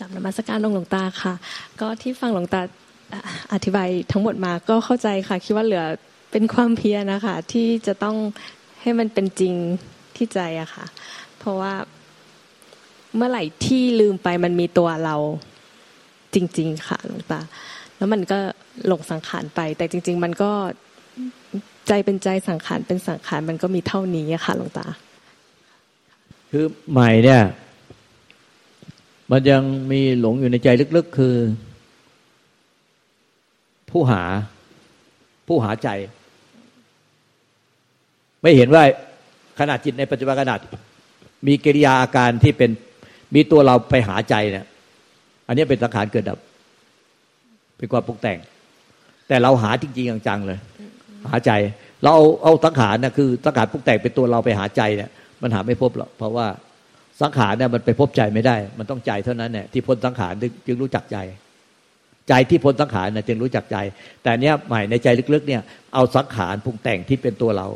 กับนมัสการหลวงตาค่ะ ก็ที่ฟังหลวงตาอธิบายทั้งหมดมาก็เข้าใจค่ะ คิดว่าเหลือเป็นความเพียรนะคะ ที่จะต้องให้มันเป็นจริงที่ใจอะค่ะ เพราะว่า เมื่อไหร่ที่ลืมไปมันมีตัวเราจริง ๆ ค่ะหลวงตา แล้วมันก็หลงสังขารไป แต่จริง ๆ มันก็ใจเป็นใจสังขารเป็นสังขารมันก็มีเท่านี้ค่ะหลวงตา คือใหม่เนี่ย มันยังมีหลงอยู่ในใจลึกๆคือ ผู้หา ผู้หาใจ ไม่เห็นว่าขนาดจิตในปัจจุบันขนาดมีกิริยาอาการที่เป็น มีตัวเราไปหาใจเนี่ยอันนี้เป็นสังขารเกิดดับ เป็นความปรุงแต่ง แต่เราหาจริงๆจังๆเลย หาใจ เราเอาเอาสังขารนะคือสังขารปรุงแต่งเป็นตัวเราไปหาใจเนี่ย มันหาไม่พบหรอกเพราะว่าสังขารเนี่ยมันไปพบใจไม่ได้ มันต้องใจเท่านั้นเนี่ยที่พ้นสังขารจึงรู้จักใจ ใจที่พ้นสังขารเนี่ยจึงรู้จักใจ แต่เนี้ยใหม่ในใจลึกๆเนี่ยเอาสังขารปรุงแต่งที่เป็นตัวเรา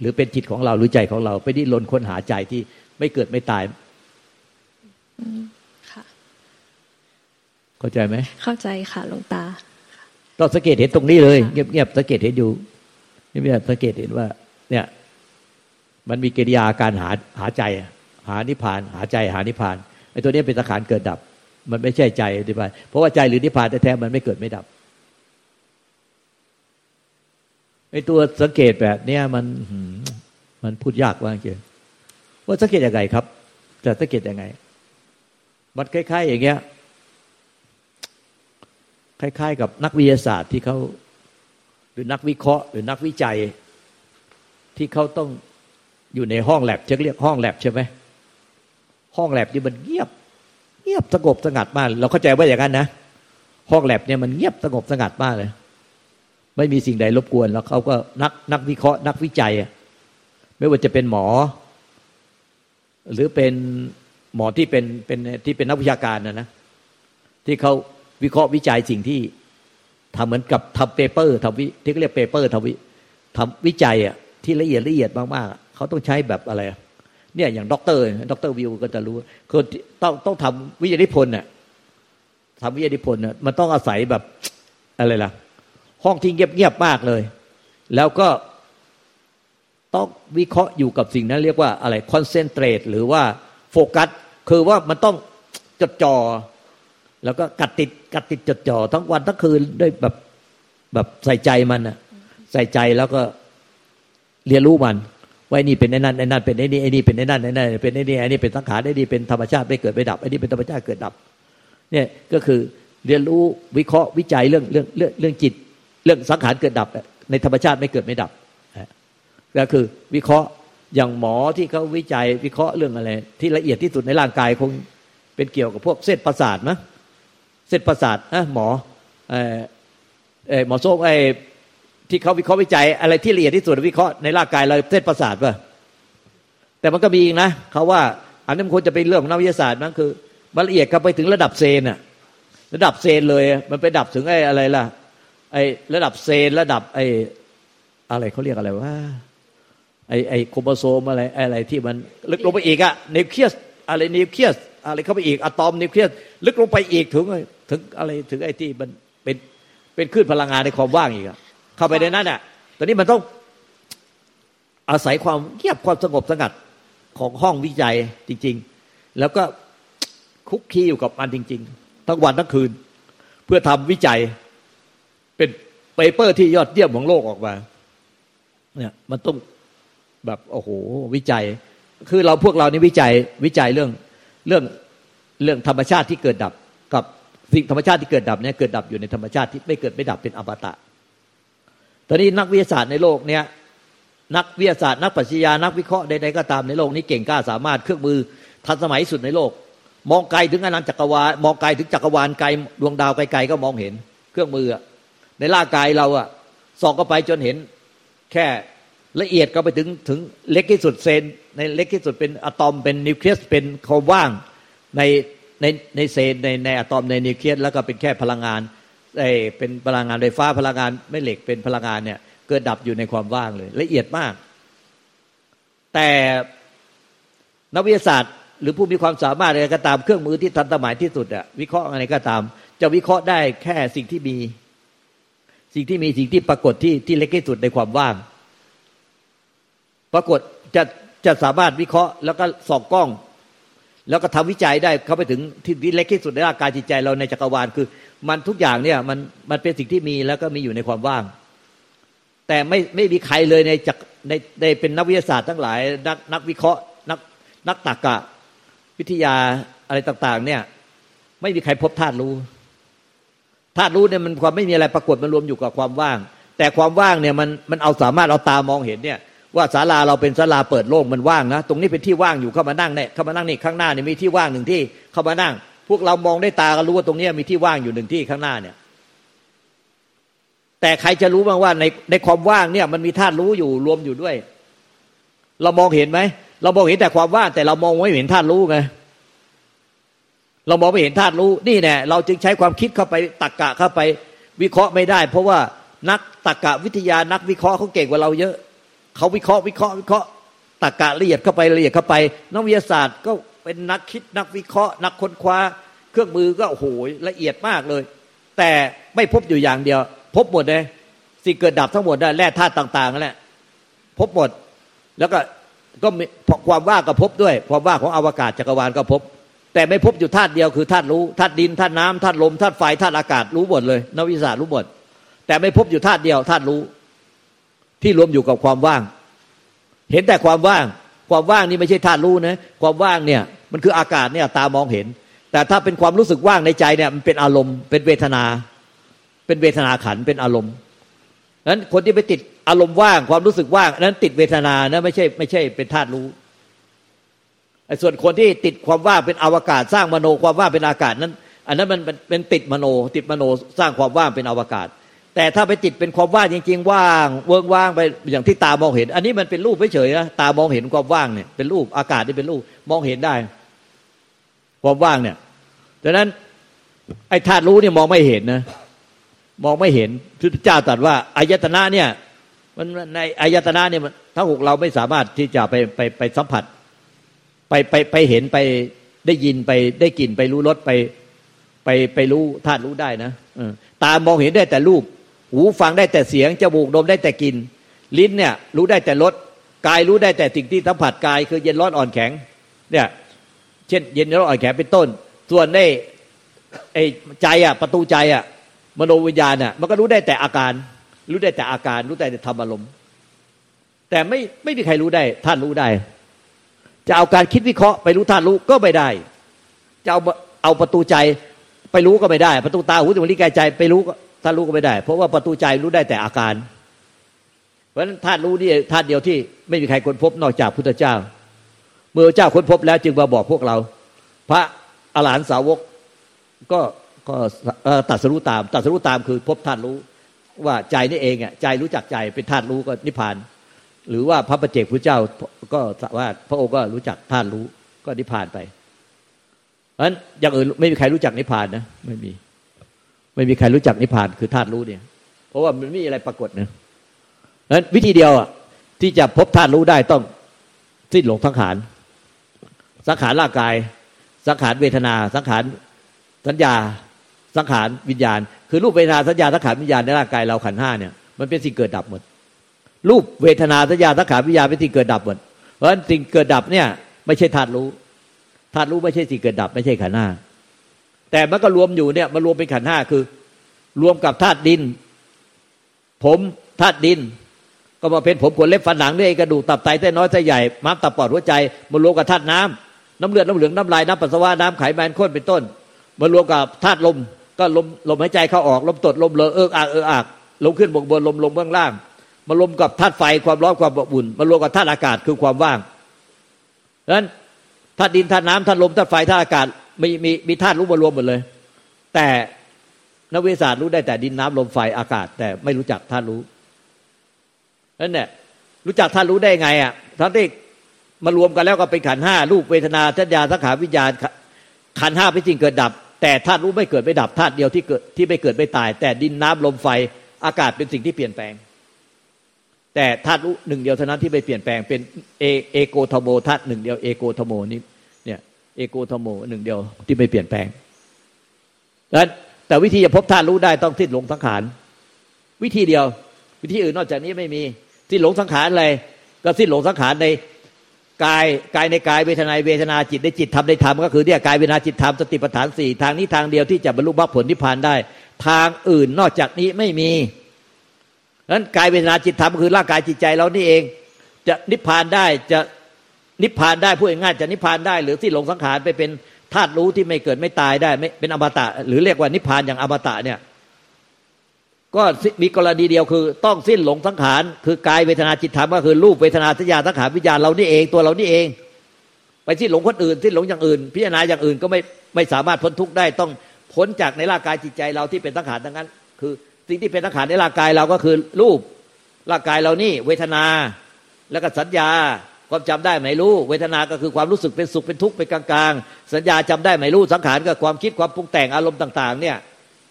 หรือเป็นจิตของเราหรือใจของเรา ไปดิ้นรนค้นหาใจที่ไม่เกิดไม่ตายค่ะ เข้าใจไหมเข้าใจค่ะหลวงตาต้องสังเกตเห็นตรงนี้เลย เงียบๆสังเกตเห็นอยู่เงียบๆสังเกตเห็นว่า เนี่ย มันมีกิริยาการหาหาใจ หานิพพาน หาใจหานิพพานไอ้ตัวนี้เป็นสังขารเกิดดับ มันไม่ใช่ใจนิพพานเพราะว่าใจหรือนิพพานแท้ๆมันไม่เกิดไม่ดับไอ้ตัวสังเกตแบบเนี้ยมันมันพูดยากว่าจริงว่าสังเกตยังไงครับ จะสังเกตยังไง มันคล้ายๆอย่างเงี้ย คล้าย ๆ กับนักวิทยาศาสตร์ที่เขาหรือนักวิเคราะห์ หรือนักวิจัยที่เขาต้องอยู่ในห้องแลบจะเรียกห้องแลบใช่ไหมห้องแลบนี่มันเงียบ เงียบสงบสงัดมากเราเข้าใจว่าอย่างนั้นนะห้องแลบเนี่ยมันเงียบสงบสงัดมากเลย ไม่มีสิ่งใดรบกวน แล้วเขาก็นักนักวิเคราะห์นักวิจัยไม่ว่าจะเป็นหมอ หรือเป็นหมอที่เป็นเป็นที่เป็นนักวิชาการนะนะที่เขา วิเคราะห์วิจัยสิ่งที่ทำเหมือนกับทำ paper ทำวิที่เรียก paper ทำวิทำวิจัยอะที่ละเอียดละเอียดมากๆเขาต้องใช้แบบอะไรเนี่ยอย่างด็อกเตอร์ด็อกเตอร์วิวก็จะรู้คือต้องต้องทำวิทยานิพนธ์เนี่ยทำวิทยานิพนธ์เนี่ยมันต้องอาศัยแบบอะไรล่ะ ห้องที่เงียบเงียบมากเลย แล้วก็ต้องวิเคราะห์อยู่กับสิ่งนั้นเรียกว่าอะไรคอนเซนเทรตหรือว่าโฟกัสคือว่ามันต้องจดจอ่อ แล้วก็กัดติดกัดติดจดจ่อทั้งวันทั้งคืนด้วยแบบแบบใส่ใจมันอะใส่ใจแล้วก็เรียนรู้มันว่าไอ้นี่เป็นไอ้นั่นไอ้นั่นเป็นไอ้นี่ไอ้นี่เป็นไอ้นั่นไอ้นั่นเป็นไอ้นี่ไอ้นี่เป็นสังขารไอ้นี่เป็นธรรมชาติไม่เกิดไม่ดับไอ้นี่เป็นธรรมชาติเกิดดับ เนี่ยก็คือเรียนรู้วิเคราะห์วิจัยเรื่องเรื่องเรื่องเรื่องจิต เรื่องสังขารเกิดดับ ในธรรมชาติไม่เกิดไม่ดับก็คือวิเคราะห์อย่างหมอที่เขาวิจัยวิเคราะห์เรื่องอะไร ที่ละเอียดที่สุดในร่างกายคงเป็นเกี่ยวกับพวกเส้นประสาทมั้ย เส้นประสาทอะหมอเออหมอโซ่ไอที่เขาวิเคราะห์วิจัย อะไรที่ละเอียดที่สุดวิเคราะห์ในร่างกายเราเส้นประสาทป่ะแต่มันก็มีอีกนะเขาว่าอันนี้มันควรจะเป็นเรื่องของนักวิทยาศาสตร์นั่นคือมันละเอียดกันไปถึงระดับเซนอะระดับเซนเลยมันไปดับถึงไอ้อะไรล่ะไอ้ระดับเซนระดับไอ้อะไรเขาเรียกอะไรว่าไอ้ไอ้โครโมโซมอะไรอะไรที่มันลึกลงไปอีกอะนิวเคลียสอะไรนิวเคลียสอะไรเข้าไปอีกอะตอมนิวเคลียสลึกลงไปอีกถึง ถึงอะไรถึงไอ้ที่มันเป็นเป็นคลื่นพลังงานในความว่างอีกอะเข้าไปในนั้นอะตอนนี้มันต้องอาศัยความเงียบความสงบสงัดของห้องวิจัยจริง ๆ แล้วก็คลุกคลีอยู่กับมันจริง ๆ ทั้งวันทั้งคืน เพื่อทำวิจัยเป็น paper ที่ยอดเยี่ยมของโลกออกมา เนี่ย มันต้องแบบโอ้โหวิจัย คือเราพวกเรานี่วิจัยวิจัยเรื่องเรื่องเรื่องธรรมชาติที่เกิดดับกับ สิ่งธรรมชาติที่เกิดดับเนี่ยเกิดดับอยู่ในธรรมชาติที่ไม่เกิดไม่ดับเป็นอมตะ ตอนนี้นักวิทยาศาสตร์ในโลกเนี้ยนักวิทยาศาสตร์นักปรัชญานักวิเคราะห์ใดๆก็ตามในโลกนี้เก่งกล้าสามารถเครื่องมือทันสมัยสุดในโลก มองไกลถึงอนันต์จักรวาลมองไกลถึงจักรวาลไกลดวงดาวไกลๆก็มองเห็นเครื่องมือในร่างกายเราอะส่องก็ไปจนเห็นแค่ละเอียดก็ไปถึงถึงเล็กที่สุดเซนในเล็กที่สุดเป็นอะตอมเป็นนิวเคลียสเป็นโครว่างใน ในในเซนในในอะตอมในนิวเคลียสแล้วก็เป็นแค่พลังงานไอเป็นพลังงานไฟฟ้าพลังงานไม่เหล็กเป็นพลังงานเนี่ยเกิดดับอยู่ในความว่างเลย ละเอียดมาก แต่นักวิทยาศาสตร์ หรือผู้มีความสามารถอะไรก็ตามเครื่องมือที่ทันสมัยที่สุดอะวิเคราะห์อะไรก็ตาม จะวิเคราะห์ได้แค่สิ่งที่มี สิ่งที่มีสิ่งที่ปรากฏที่ที่เล็กที่สุดในความว่าง ปรากฏจะจะสามารถวิเคราะห์ แล้วก็ส่องกล้อง แล้วก็ทำวิจัยได้เข้าไปถึงที่เล็กที่สุดในร่างกายจิตใจเราในจักรวาลคือ มันทุกอย่างเนี่ยมันมันเป็นสิ่งที่มีแล้วก็มีอยู่ในความว่าง แต่ไม่ไม่มีใครเลยในจักในในเป็นนักวิทยาศาสตร์ทั้งหลาย นักนักวิเคราะห์ นักนักตรรกะ วิทยาอะไรต่างๆ เนี่ย ไม่มีใครพบธาตุรู้ธาตุรู้เนี่ยมันความไม่มีอะไรปรากฏมันรวมอยู่กับความว่าง แต่ความว่างเนี่ยมันมันเอาสามารถเอาตามองเห็นเนี่ย ว่าศาลาเราเป็นศาลาเปิดโล่งมันว่างนะตรงนี้เป็นที่ว่างอยู่เข้ามานั่งเนี่ยเข้ามานั่งนี่ข้างหน้าเนี่ยมีที่ว่างหนึ่งที่เข้ามานั่ง พวกเรามองได้ตาก็รู้ว่าตรงนี้มีที่ว่างอยู่หนึ่งที่ข้างหน้าเนี่ย แต่ใครจะรู้บ้างว่าในในความว่างเนี่ย มันมีธาตุรู้อยู่รวมอยู่ด้วย เรามองเห็นไหมเรามองเห็นแต่ความว่างแต่เรามองไม่เห็นธาตุรู้ไงเรามองไม่เห็นธาตุรู้นี่แน่เราจึงใช้ความคิดเข้าไปตักกะเข้าไป วิเคราะห์ไม่ได้ เพราะว่านักตักกะวิทยานักวิเคราะห์เขาเก่งกว่าเราเยอะ เขาวิเคราะห์วิเคราะห์วิเคราะห์ตักกะละเอียดเข้าไปละเอียดเข้าไป นักวิทยาศาสตร์ก็เป็นนักคิดนักวิเคราะห์ นักค้นคว้า เครื่องมือก็โอ้โหละเอียดมากเลย แต่ไม่พบอยู่อย่างเดียว พบหมดเลยสิ่งเกิดดับทั้งหมดได้แร่ธาตุต่างๆนั่นแหละพบหมดแล้วก็ก็ความว่างก็พบด้วย ความว่างของอวกาศจักรวาลก็พบ แต่ไม่พบอยู่ธาตุเดียวคือธาตุรู้ธาตุดินธาตุน้ำธาตุลมธาตุไฟธาตุอากาศรู้หมดเลยนักวิทยาศาสตร์รู้หมดแต่ไม่พบอยู่ธาตุเดียวธาตุรู้ ที่รวมอยู่กับความว่าง เห็นแต่ความว่าง ความว่างนี่ไม่ใช่ธาตุรู้นะ ความว่างเนี่ยมันคืออากาศเนี่ยตามองเห็น แต่ถ้าเป็นความรู้สึกว่างในใจเนี่ยมันเป็นอารมณ์เป็นเวทนา เป็นเวทนาขันเป็นอารมณ์นั้นคนที่ไปติดอารมณ์ว่างความรู้สึกว่างนั้นติดเวทนานะไม่ใช่ไม่ใช่เป็นธาตุรู้ไอ้ส่วนคนที่ติดความว่างเป็นอวกาศสร้างมโนความว่างเป็นอากาศนั้น อันนั้นมันเป็นติดมโนติดมโนสร้างความว่างเป็นอวกาศ แต่ถ้าไปติดเป็นความว่างจริง ๆ ว่างเวิงว่างไปอย่างที่ตามองเห็น อันนี้มันเป็นรูปเฉยๆนะตามองเห็นความว่างเนี่ยเป็นรูปอากาศนี่เป็นรูปมองเห็นได้ ความว่างเนี่ยดังนั้น ไอ้ธาตุรู้เนี่ยมองไม่เห็นนะ มองไม่เห็นพุทธเจ้าตรัสว่าอายตนะเนี่ยมันในอายตนะเนี่ยมันทั้งหกเราไม่สามารถที่จะไปไปไปสัมผัส ไปไปไปเห็นไปได้ยินไปได้กลิ่นไปรู้รสไปไปไปรู้ธาตุรู้ได้นะตามองเห็นได้แต่รูป หูฟังได้แต่เสียงจมูกดมได้แต่กลิ่นลิ้นเนี่ยรู้ได้แต่รสกายรู้ได้แต่สิ่งที่สัมผัสกายคือเย็นร้อนอ่อนแข็งเนี่ยเช่น เย็นร้อนอ่อนแข็งเป็นต้น ส่วนในไอ้ใจอะประตูใจอะมโนวิญญาณอะมันก็รู้ได้แต่อาการ รู้ได้แต่อาการ รู้ได้แต่ธรรมอารมณ์แต่ไม่ไม่มีใครรู้ได้ ท่านรู้ได้ จะเอาการคิดวิเคราะห์ไปรู้ท่านรู้ก็ไม่ได้ จะเอาเอาประตูใจไปรู้ก็ไม่ได้ ประตูตาหูจมูกลิ้นกายใจไปรู้ก็ ท่านรู้ก็ไม่ได้ เพราะว่าประตูใจรู้ได้แต่อาการ เพราะฉะนั้นธาตุรู้นี่ธาตุเดียวที่ไม่มีใครค้นพบนอกจากพุทธเจ้า เมื่อเจ้าค้นพบแล้วจึงมาบอกพวกเรา พระอรหันตสาวกก็ก็ตัดสรู้ตาม ตัดสรู้ตามคือพบธาตุรู้ว่าใจนี่เองอะใจรู้จักใจเป็นธาตุรู้ก็นิพพาน หรือว่าพระประเจกพระเจ้าก็ว่าพระองค์ก็รู้จักธาตุรู้ก็นิพพานไปเพราะฉะนั้นอย่างอื่นไม่มีใครรู้จักนิพพานนะไม่มี ไม่มีใครรู้จักนิพพานคือธาตุรู้เนี่ย เพราะว่ามันไม่มีอะไรปรากฏนะนั้นวิธีเดียวอะที่จะพบธาตุรู้ได้ต้องสิ้นหลงสังขาร สังขารร่างกาย สังขารเวทนา สังขารสัญญา สังขารวิญญาณ คือรูปเวทนาสัญญาสังขารวิญญาณในร่างกายเราขันห้าเนี่ยมันเป็นสิ่งเกิดดับหมด รูปเวทนาสัญญาสังขารวิญญาณเป็นสิ่งเกิดดับหมด เพราะฉะนั้นสิ่งเกิดดับเนี่ย ไม่ใช่ธาตุรู้ ธาตุรู้ไม่ใช่สิ่งเกิดดับ ไม่ใช่ขันห้า แต่มันก็รวมอยู่เนี่ยมารวมเป็นขันห้าคือ รวมกับธาตุดิน ผมธาตุดิน ก็มาเป็นผมขนเล็บฟันหนังด้วยกระดูกตับไตเส้นน้อยเส้นใหญ่ม้ามตับปอดหัวใจมารวมกับธาตุน้ำน้ำเลือดน้ำเหลืองน้ำลายน้ำปัสสาวะน้ำไขมันข้นเป็นต้นมารวมกับธาตุลมก็ลมลมหายใจเข้าออกลมตดลมเลอเอิกอักเอิกอักลมขึ้นบกบนลมลงเบื้องล่างมารวมกับธาตุไฟความร้อนความอบอุ่นมารวมกับธาตุอากาศคือความว่างดังนั้นธาตุดินธาตุน้ำธาตุลมธาตุไฟธาตุอากาศ มีมีมีธาตุรู้มารวมหมดเลย แต่นักวิทยาศาสตร์รู้ได้แต่ดินน้ำลมไฟอากาศ แต่ไม่รู้จักธาตุรู้นั่นเนี่ยรู้จักธาตุรู้ได้ไงอะทั้งที่มารวมกันแล้วก็เป็นขันห้ารูปเวทนาทัญญาสังขารวิญญาณขันห้าเป็นสิ่งเกิดดับ แต่ธาตุรู้ไม่เกิดไม่ดับธาตุเดียวที่เกิดที่ไม่เกิดไม่ตาย แต่ดินน้ำลมไฟอากาศเป็นสิ่งที่เปลี่ยนแปลง แต่ธาตุรู้หนึ่งเดียวเท่านั้นที่ไม่เปลี่ยนแปลงเป็นเอเอโกทโมธาตุหนึ่งเดียวเอโกทโมนี่ เนี่ยเอโกทโมหนึ่งเดียวที่ไม่เปลี่ยนแปลงแล้วแต่วิธีจะพบธาตุรู้ได้ต้องสิ้นหลงสังขารวิธีเดียว วิธีอื่นนอกจากนี้ไม่มีสิ้นหลงสังขารอะไรก็สิ้นหลงสังขารในกายกายในกายเวทนาเวทนาจิตในจิตธรรมในธรรมก็คือเนี่ยกายเวทนาจิตธรรมสติปัฏฐานสี่ทางนี้ทางเดียวที่จะบรรลุมรรคผลนิพพานได้ ทางอื่นนอกจากนี้ไม่มีนั้นกายเวทนาจิตธรรมคือร่างกายจิตใจเรานี่เอง จะนิพพานได้จะ นิพพานได้พูดง่ายจะนิพพานได้ หรือที่หลงสังขารไปเป็นธาตุรู้ที่ไม่เกิดไม่ตายได้ไม่เป็นอมตะ หรือเรียกว่านิพพานอย่างอมตะเนี่ยก็มีกรณีเดียวคือ ต้องสิ้นหลงสังขารคือกายเวทนาจิตธรรมก็คือรูปเวทนาสัญญาสังขารวิญญาณเรานี่เองตัวเรานี่เอง ไปสิ้นหลงคนอื่นสิ้นหลงอย่างอื่น พิจารณาอย่างอื่นก็ไม่ไม่สามารถพ้นทุกข์ได้ต้องพ้นจากในร่างกายจิตใจเราที่เป็นสังขารทั้งนั้น คือสิ่งที่เป็นสังขารในร่างกายเราก็คือรูปร่างกายเรานี่ เวทนา แล้วก็สัญญา ความจำได้ไม่รู้ เวทนาก็คือความรู้สึกเป็นสุขเป็นทุกข์เป็นกลางๆ สัญญาจำได้ไม่รู้สังขารก็ความคิดความปรุงแต่งอารมณ์ต่าง ๆ เนี่ย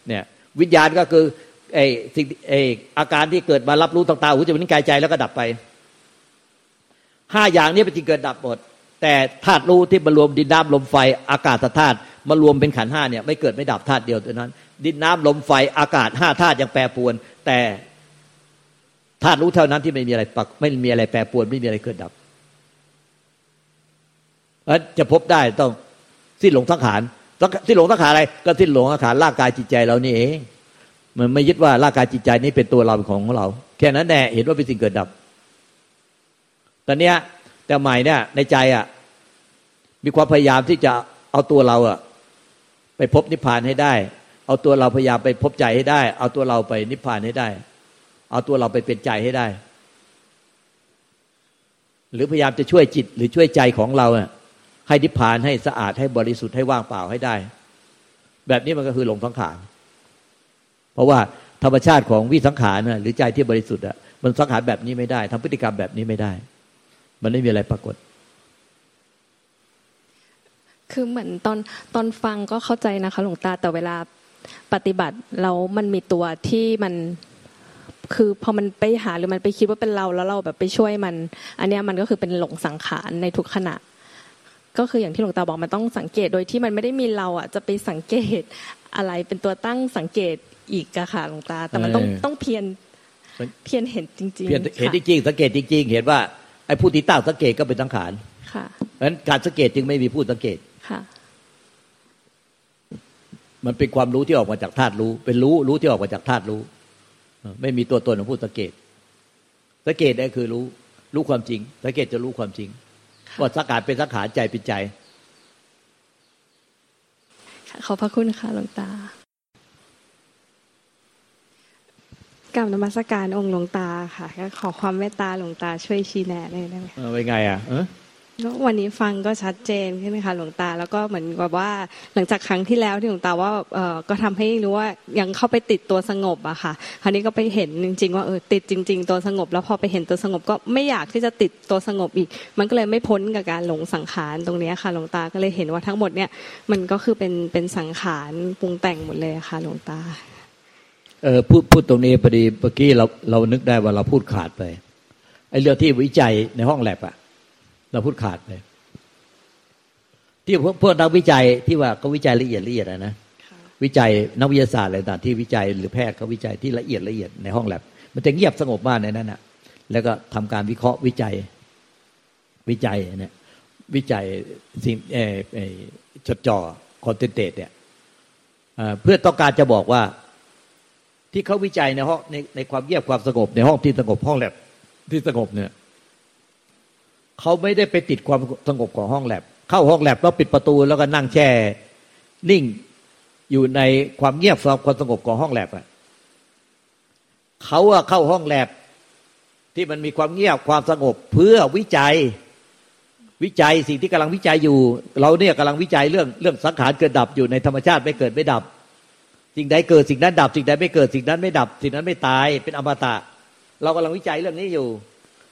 เนี่ยวิญญาณก็คือไอ้สิ่งไอ้อาการที่เกิดมารับรู้ต่างๆหูจมูกนิ้วกายใจแล้วก็ดับไปห้าอย่างนี้เป็นสิ่งเกิดดับหมด แต่ธาตุรู้ที่มารวมดินน้ำลมไฟอากาศธาตุมารวมเป็นขันห้าเนี่ยไม่เกิดไม่ดับธาตุเดียวเท่านั้น ดินน้ำลมไฟอากาศห้าธาตุยังแปรปวน แต่ธาตุรู้เท่านั้นที่ไม่มีอะไรปักไม่มีอะไรแปรปวนไม่มีอะไรเกิดดับ จะพบได้ต้องสิ้นหลงสังขารสิ้นหลงสังขารอะไร ก็สิ้นหลงสังขารร่างกายจิตใจเรานี่เอง มันไม่ยึดว่าร่างกายจิตใจนี้เป็นตัวเราเป็นของเรา แค่นั้นแน่เห็นว่าเป็นสิ่งเกิดดับ ตอนเนี้ยแต่ใหม่เนี่ยในใจอะมีความพยายามที่จะเอาตัวเราอะไปพบนิพพานให้ได้ เอาตัวเราพยายามไปพบใจให้ได้ เอาตัวเราไปนิพพานให้ได้ เอาตัวเราไปเป็นใจให้ได้ หรือพยายามจะช่วยจิตหรือช่วยใจของเราอะ ให้นิพพานให้สะอาดให้บริสุทธิ์ให้ว่างเปล่าให้ได้ แบบนี้มันก็คือหลงสังขารเพราะว่าธรรมชาติของวิสังขารหรือใจที่บริสุทธิ์อะมันสังขารแบบนี้ไม่ได้ทำพฤติกรรมแบบนี้ไม่ได้ มันไม่มีอะไรปรากฏ คือเหมือนตอนตอนฟังก็เข้าใจนะคะ หลวงตาแต่เวลาปฏิบัติเรามันมีตัวที่มันคือพอมันไปหาหรือมันไปคิดว่าเป็นเราแล้วเราแบบไปช่วยมัน อันนี้มันก็คือเป็นหลงสังขารในทุกขณะ ก็คืออย่างที่หลวงตาบอกมันต้องสังเกตโดยที่มันไม่ได้มีเราอะจะไปสังเกตอะไรเป็นตัวตั้งสังเกตอีกอะค่ะหลวงตา แต่มันต้องต้องเพียรเพียรเห็นจริงๆเพียรเห็นจริงๆสังเกตจริงๆ เห็นว่าไอ้ผู้ที่ตั้งสังเกตก็เป็นสังขารค่ะเพราะฉะนั้นการสังเกตจึงไม่มีผู้สังเกตค่ะ มันเป็นความรู้ที่ออกมาจากธาตุรู้ เป็นรู้รู้ที่ออกมาจากธาตุรู้ ไม่มีตัวตนของผู้สังเกต สังเกตได้คือรู้ รู้ความจริง สังเกตจะรู้ความจริง ว่าสังขารเป็นสังขารใจเป็นใจขอบพระคุณค่ะหลวงตากับนมัสการองค์หลวงตาค่ะก็ขอความเมตตาหลวงตาช่วยชี้แนะได้ไหมเออเป็นไงอะ วันนี้ฟังก็ชัดเจนขึ้นไหมคะหลวงตา แล้วก็เหมือนกับว่าหลังจากครั้งที่แล้วที่หลวงตาว่าเออก็ทำให้รู้ว่ายังเข้าไปติดตัวสงบอะค่ะ คราวนี้ก็ไปเห็นจริง ๆ ว่าเออติดจริง ๆ ตัวสงบ แล้วพอไปเห็นตัวสงบก็ไม่อยากที่จะติดตัวสงบอีก มันก็เลยไม่พ้นกับการหลงสังขารตรงนี้ค่ะหลวงตาก็เลยเห็นว่าทั้งหมดเนี่ยมันก็คือเป็นเป็นสังขารปรุงแต่งหมดเลยค่ะหลวงตาเออพูดพูดตรงนี้พอดีเมื่อกี้เราเรานึกได้ว่าเราพูดขาดไปไอ้เรื่องที่วิจัยในห้องแลบอะ เราพูดขาดไปที่พวกนักวิจัยที่ว่าเขาวิจัยละเอียดละเอียดนะวิจัยนักวิทยาศาสตร์อะไรต่างที่วิจัยหรือแพทย์เขาวิจัยที่ละเอียดละเอียดในห้องแลบมันจะเงียบสงบมากในนั้นนะแล้วก็ทำการวิเคราะห์วิจัยวิจัยเนี่ยวิจัยสิ่งเออจดจ่อคอนเทนเตเนี่ยเพื่อต้องการจะบอกว่าที่เขาวิจัยในห้องในในความเงียบความสงบในห้องที่สงบห้องแลบที่สงบเนี่ย เขาไม่ได้ไปติดความสงบของห้องแลบเข้าห้องแลบแล้วปิดประตูแล้วก็นั่งแช่นิ่งอยู่ในความเงียบความสงบของห้องแลบอะเขาอะเข้าห้องแลบที่มันมีความเงียบความสงบเพื่อวิจัยวิจัยสิ่งที่กำลังวิจัยอยู่ เราเนี่ยกำลังวิจัยเรื่องเรื่องสังขารเกิดดับอยู่ในธรรมชาติไม่เกิดไม่ดับ สิ่งใดเกิดสิ่งนั้นดับ สิ่งใดไม่เกิดสิ่งนั้นไม่ดับ สิ่งนั้นไม่ตายเป็นอมตะ เรากำลังวิจัยเรื่องนี้อยู่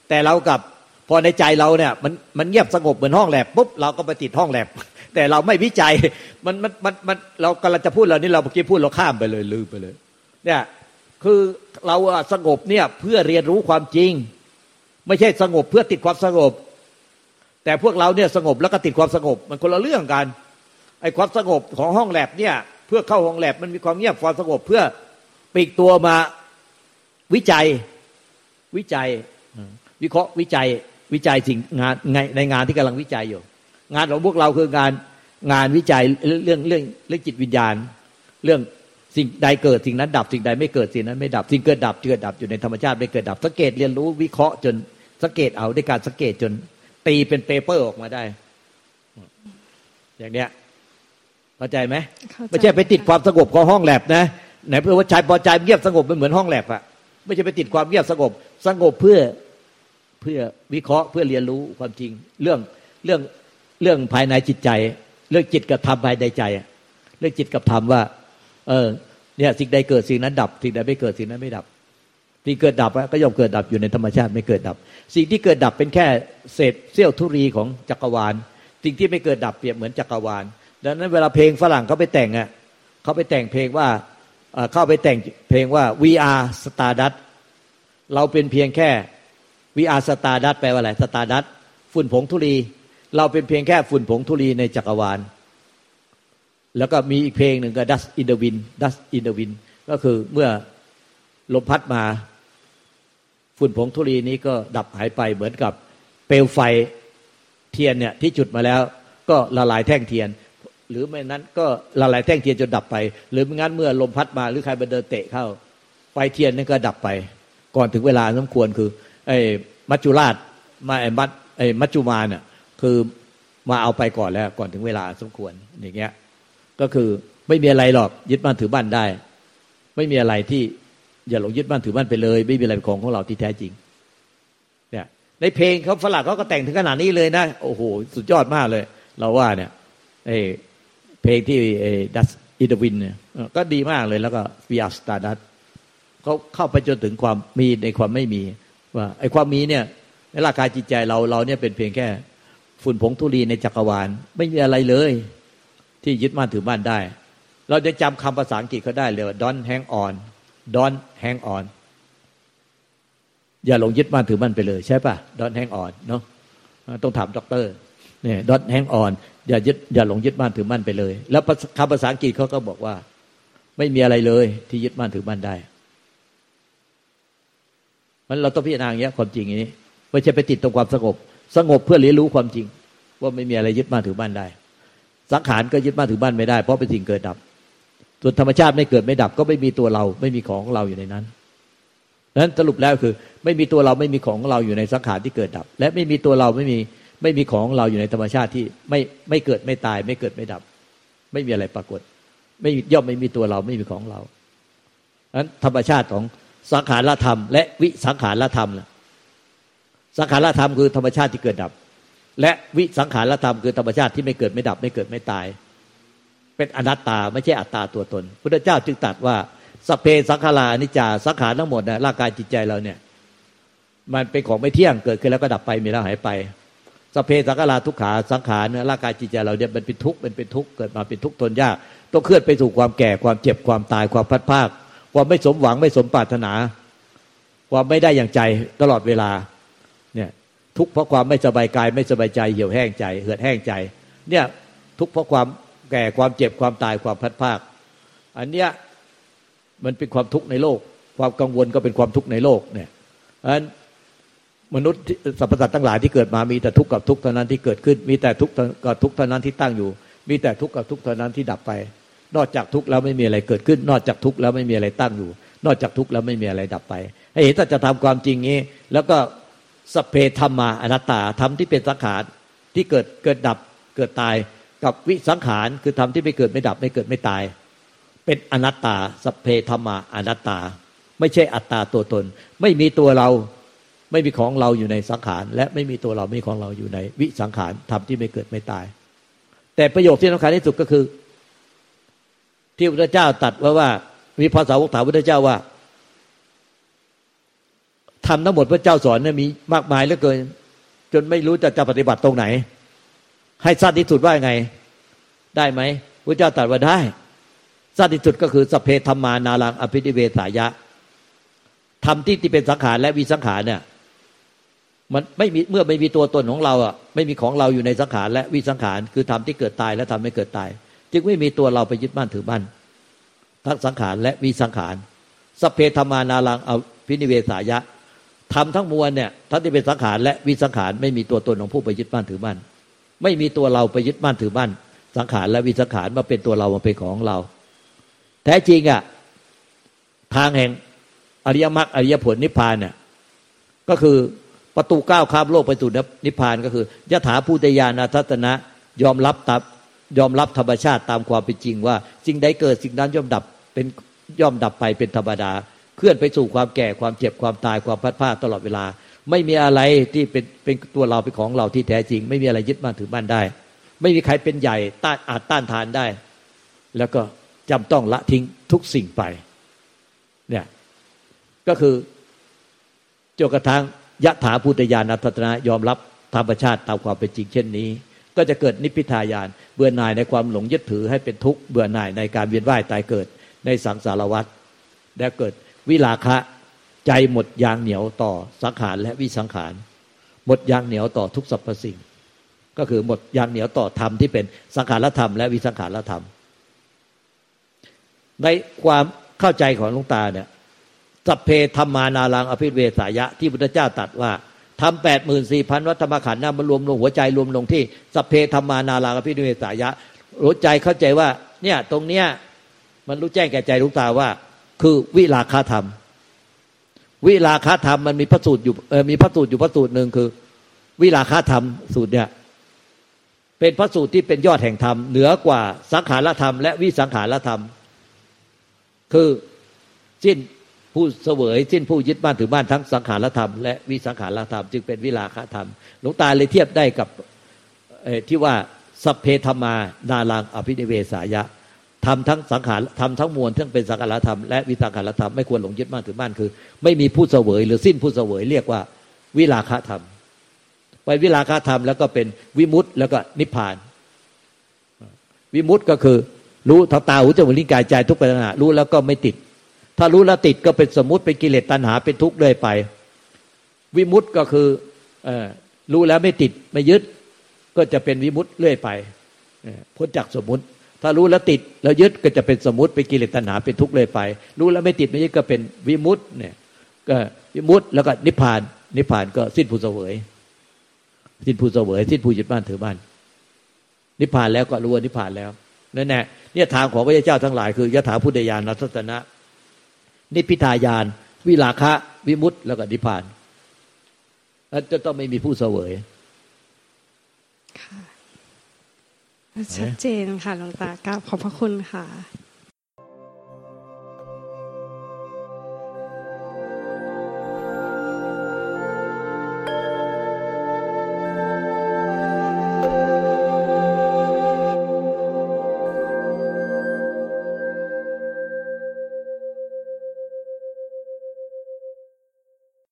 แต่เรากับ พอในใจเราเนี่ยมันมันเงียบสงบเหมือนห้องแลบปุ๊บเราก็ไปติดห้องแลบแต่เราไม่วิจัยมันมันมันมันเรากำลังจะพูดเรานี่เราเมื่อกี้พูดเราข้ามไปเลยลืมไปเลย เนี่ยคือเราสงบเนี่ยเพื่อเรียนรู้ความจริง ไม่ใช่สงบเพื่อติดความสงบ แต่พวกเราเนี่ยสงบแล้วก็ติดความสงบ มันคนละเรื่องกันไอ้ความสงบของห้องแลบเนี่ย เพื่อเข้าห้องแลบมันมีความเงียบความสงบเพื่อปีกตัวมาวิจัยวิจัย วิเคราะห์วิจัย วิจัยสิ่งงานในงานที่กำลังวิจัยอยู่ งานของพวกเราคืองานงานวิจัยเรื่องเรื่องเรื่องจิตวิญญาณ เรื่องสิ่งใดเกิดสิ่งนั้นดับสิ่งใดไม่เกิดสิ่งนั้นไม่ดับสิ่งเกิดดับเกิดดับอยู่ในธรรมชาติไม่เกิดดับสังเกตเรียนรู้วิเคราะห์จนสังเกตเอาด้วยการสังเกตจนตีเป็น paper ออกมาได้ อย่างเนี้ยเข้าใจไหมไม่ใช่ไปติดความสงบของห้องแล็บนะไหนเพื่อว่าใจพอใจเงียบสงบมันเหมือนห้องแล็บอะไม่ใช่ไปติดความเงียบสงบสงบเพื่อ เพื่อวิเคราะห์เพื่อเรียนรู้ความจริง เรื่องเรื่องเรื่องภายในจิตใจ เรื่องจิตกับธรรมภายในใจ เรื่องจิตกับธรรมว่า เออเนี่ยสิ่งใดเกิดสิ่งนั้นดับ สิ่งใดไม่เกิดสิ่งนั้นไม่ดับสิ่งเกิดดับก็ย่อมเกิดดับอยู่ในธรรมชาติไม่เกิดดับ สิ่งที่เกิดดับเป็นแค่เศษเสี้ยวทุรีของจักรวาล สิ่งที่ไม่เกิดดับเปรียบเหมือนจักรวาล ดังนั้นเวลาเพลงฝรั่งเขาไปแต่งอะเขาไปแต่งเพลงว่าเข้าไปแต่งเพลงว่า VR Stardust เราเป็นเพียงแค่ VR Stardust แปลว่าอะไร Stardust ฝุ่นผงธุลี เราเป็นเพียงแค่ฝุ่นผงธุลีในจักรวาล แล้วก็มีอีกเพลงหนึ่งก็ Dust in the Wind Dust in the Wind ก็คือเมื่อลมพัดมา ฝุ่นผงธุลีนี้ก็ดับหายไปเหมือนกับเปลวไฟเทียนเนี่ยที่จุดมาแล้ว ก็ละลายแท่งเทียน หรือไม่นั้นก็ละลายแท่งเทียนจนดับไป หรือไม่งั้นเมื่อลมพัดมาหรือใครไปเดินเตะเข้าไฟเทียนนั่นก็ดับไป ก่อนถึงเวลาสมควรคือ ไอ้มัจจุราชมาไอ้มัจไอ้มัจจุมาเนี่ยคือมาเอาไปก่อนแล้วก่อนถึงเวลาสมควรอย่างเงี้ย ก็คือไม่มีอะไรหรอกยึดบ้านถือบ้านได้ ไม่มีอะไรที่อย่าหลงยึดบ้านถือบ้านไปเลย ไม่มีอะไรของของเราที่แท้จริง เนี่ย ในเพลงเขาฝรั่งเขาก็แต่งถึงขนาดนี้เลยนะโอ้โหสุดยอดมากเลย เราว่าเนี่ยไอ้เพลงที่ดัสอิดวินเนี่ยก็ดีมากเลยแล้วก็วิอาสตาดัสเขาเข้าไปจนถึงความมีในความไม่มี ว่าไอ้ความมีเนี่ยในร่างกายจิตใจเราเราเนี่ยเป็นเพียงแค่ฝุ่นผงธุลีในจักรวาล ไม่มีอะไรเลย ที่ยึดมั่นถือมั่นได้ เราจะจำคำภาษาอังกฤษเขาได้เลยว่า don't hang on don't hang on อย่าหลงยึดมั่นถือมั่นไปเลย ใช่ปะ don't hang on เนาะต้องถามด็อกเตอร์เนี่ย don't hang on อย่ายึดอย่าหลงยึดมั่นถือมั่นไปเลย แล้วคำภาษาอังกฤษเขาก็บอกว่า ไม่มีอะไรเลย ที่ยึดมั่นถือมั่นได้ มันเราต้องพิจารณาอย่างนี้ความจริงอย่างนี้ไม่ใช่ไปติดตรงความสงบ สงบเพื่อเรียนรู้ความจริง ว่าไม่มีอะไรยึดมั่นถือมั่นได้ สังขารก็ยึดมั่นถือมั่นไม่ได้ เพราะเป็นสิ่งเกิดดับ ส่วนธรรมชาติไม่เกิดไม่ดับ ก็ไม่มีตัวเราไม่มีของของเราอยู่ในนั้นนั้นสรุปแล้วคือ ไม่มีตัวเราไม่มีของของเราอยู่ในสังขารที่เกิดดับ และไม่มีตัวเราไม่มีไม่มีของเราอยู่ในธรรมชาติที่ไม่ไม่เกิดไม่ตาย ไม่เกิดไม่ดับ ไม่มีอะไรปรากฏ ไม่ย่อมไม่มีตัวเราไม่มีของเรานั้นธรรมชาติของ สังขารธรรม และวิสังขารธรรมสังขารธรรมคือธรรมชาติที่เกิดดับ และวิสังขารธรรมคือธรรมชาติที่ไม่เกิดไม่ดับ ไม่เกิดไม่ตาย เป็นอนัตตาไม่ใช่อัตตาตัวตนพุทธเจ้าจึงตรัสว่าสเพสังขารานิจาสังขารทั้งหมดนะร่างกายจิตใจเราเนี่ย มันเป็นของไม่เที่ยงเกิดขึ้นแล้วก็ดับไปมีแล้วหายไปสเพสังขาราทุกขาสังขารเนื้อร่างกายจิตใจเราเนี่ยมันเป็นทุกข์เป็นเป็นทุกข์เกิดมาเป็นทุกข์ทนยากต้องเคลื่อนไปสู่ความแก่ความเจ็บความตายความพัดภาค ความไม่สมหวังไม่สมปรารถนา ความไม่ได้อย่างใจตลอดเวลา เนี่ย ทุกเพราะความไม่สบายกายไม่สบายใจเหี่ยวแห้งใจ เหือดแห้งใจ เนี่ย ทุกเพราะความแก่ความเจ็บความตายความพัดภาค อันเนี้ยมันเป็นความทุกข์ในโลก ความกังวลก็เป็นความทุกข์ในโลกเนี่ยอันมนุษย์สรรพสัตว์ทั้งหลายที่เกิดมามีแต่ทุกข์กับทุกข์เท่านั้นที่เกิดขึ้น มีแต่ทุกข์กับทุกข์เท่านั้นที่ตั้งอยู่ มีแต่ทุกข์กับทุกข์เท่านั้นที่ดับไป นอกจากทุกข์แล้วไม่มีอะไรเกิดขึ้น นอกจากทุกข์แล้วไม่มีอะไรตั้งอยู่ นอกจากทุกข์แล้วไม่มีอะไรดับไปให้เห็นถ้าจะทำความจริงนี้ แล้วก็สเพธรรมาอนัตตาธรรมที่เป็นสังขารที่เกิดเกิดดับเกิดตายกับวิสังขารคือธรรมที่ไม่เกิดไม่ดับไม่เกิดไม่ตาย เป็นอนัตตาสเพธรรมาอนัตตา ไม่ใช่อัตตาตัวตน ไม่มีตัวเราไม่มีของเราอยู่ในสังขาร และไม่มีตัวเราไม่มีของเราอยู่ในวิสังขารธรรมที่ไม่เกิดไม่ตาย แต่ประโยคที่สำคัญที่สุดก็คือ ที่พระเจ้าตัดว่าว่า มีภาษาวกถามพระเจ้าว่าทำทั้งหมดพระเจ้าสอนเนี่ยมีมากมายเหลือเกิน จนไม่รู้จะจะปฏิบัติตรงไหน ให้สั้นที่สุดว่าไง ได้ไหมพระเจ้าตรัสว่าได้สัตว์ที่สุดก็คือสเพธรรมานารังอภินิเวสายะทำที่ที่เป็นสังขารและวิสังขารเนี่ยมันไม่มีเมื่อไม่มีตัวตนของเราอะไม่มีของเราอยู่ในสังขารและวิสังขาร คือทำที่เกิดตายและทำให้เกิดตาย จึงไม่มีตัวเราไปยึดมั่นถือมั่นทั้งสังขารและวิสังขารสเพธรรมานารังเอภินิเวสายะทำทั้งมวลเนี่ยทั้งที่เป็นสังขารและวิสังขารไม่มีตัวตนของผู้ไปยึดมั่นถือมั่นไม่มีตัวเราไปยึดมั่นถือมั่นสังขารและวิสังขารมาเป็นตัวเรามาเป็นของเรา แท้จริงอะทางแห่งอริยมรรคอริยผลนิพพานเนี่ยก็คือประตูก้าวข้ามโลกไปสู่นิพพานก็คือยถาภูตยานาทัตนะ ยอมรับตับ ยอมรับธรรมชาติตามความเป็นจริงว่าสิ่งใดเกิดสิ่งนั้นย่อมดับเป็นย่อมดับไปเป็นธรรมดา เคลื่อนไปสู่ความแก่ความเจ็บความตายความพัดผ้าตลอดเวลา ไม่มีอะไรที่เป็นเป็นตัวเราเป็นของเราที่แท้จริง ไม่มีอะไรยึดมั่นถือมั่นได้ ไม่มีใครเป็นใหญ่ต้านอาจต้านทานได้ แล้วก็จำต้องละทิ้งทุกสิ่งไปเนี่ยก็คือจนกระทั่งยะถาพุทธญาณัตตนะยอมรับธรรมชาติตามความเป็นจริงเช่นนี้ ก็จะเกิดนิพพิทายาน เบื่อหน่ายในความหลงยึดถือให้เป็นทุกข์เบื่อหน่ายในการเวียนว่ายตายเกิดในสังสารวัฏและเกิดวิลาคะใจหมดยางเหนียวต่อสังขารและวิสังขาร หมดยางเหนียวต่อทุกสรรพสิ่ง ก็คือหมดยางเหนียวต่อธรรมที่เป็นสังขารธรรมและวิสังขารธรรม ในความเข้าใจของลุงตาเนี่ยสัพเพธรรมานารังอภิเวสายะที่พุทธเจ้าตรัสว่า ทำแปดหมื่นสี่พันวัฏมขันธ์นั้นรวมลงหัวใจรวมลงที่สเพธรรมานารังอภิเวสายะรู้ใจเข้าใจว่า เนี่ยตรงเนี้ยมันรู้แจ้งแก่ใจลุงตาว่า คือวิลาคาธรรม วิลาคาธรรมมันมีพระสูตรอยู่เออมีพระสูตรอยู่พระสูตรหนึ่งคือ วิลาคาธรรมสูตรเนี่ยเป็นพระสูตรที่เป็นยอดแห่งธรรม เหนือกว่าสังขารธรรมและวิสังขารธรรม คือสิ้น ผู้เสวยสิ้นผู้ยึดบ้านถือบ้านทั้งสังขารธรรมและวิสังขารธรรมจึงเป็นวิลาคธรรมหลวงตาเลยเทียบได้กับที่ว่าสัพเพธรรมานาลังอภินิเวสายะทำทั้งสังขารทำทั้งมวลทั้งเป็นสังขารธรรมและวิสังขารธรรมไม่ควรหลงยึดบ้านถือบ้านคือ ไม่มีผู้เสวยหรือสิ้นผู้เสวยเรียกว่าวิลาคธรรมไปวิลาคธรรมแล้วก็เป็นวิมุตต์แล้วก็นิพพาน วิมุตต์ก็คือรู้ทตาหูจมูกลิ้นกายใจทุกปัญหารู้แล้วก็ไม่ติด ถ้ารู้แล้วติดก็เป็นสมมติเป็นกิเลสตัณหาเป็นทุกข์เลยไป วิมุตต์ก็คืออรู้แล้วไม่ติดไม่ยึด ก็จะเป็นวิมุตต์เรื่อยไปพ้นจากสมมติ ถ้ารู้แล้วติดแล้วยึดก็จะเป็นสมมติเป็นกิเลสตัณหาเป็นทุกข์เลยไป รู้แล้วไม่ติดไม่ยึดก็เป็นวิมุตต์เนี่ยก็วิมุตต์แล้วก็นิพพาน นิพพานก็สิ้นผู้เสวย สิ้นผู้เสวย สิ้นผู้ยึดบ้านถือบ้านนิพพานแล้วก็รู้ว่านิพพานแล้วนั่นแหละเนี่ยทางของพระเจ้าทั้งหลายคือยถาพุทธญาณนัตนะ นิพิทายาน วิลาคะ วิมุตต์แล้วก็นิพพานแล้วจะต้องไม่มีผู้เสวยค่ะชัดเจนค่ะหลวงตากราบขอบพระคุณค่ะ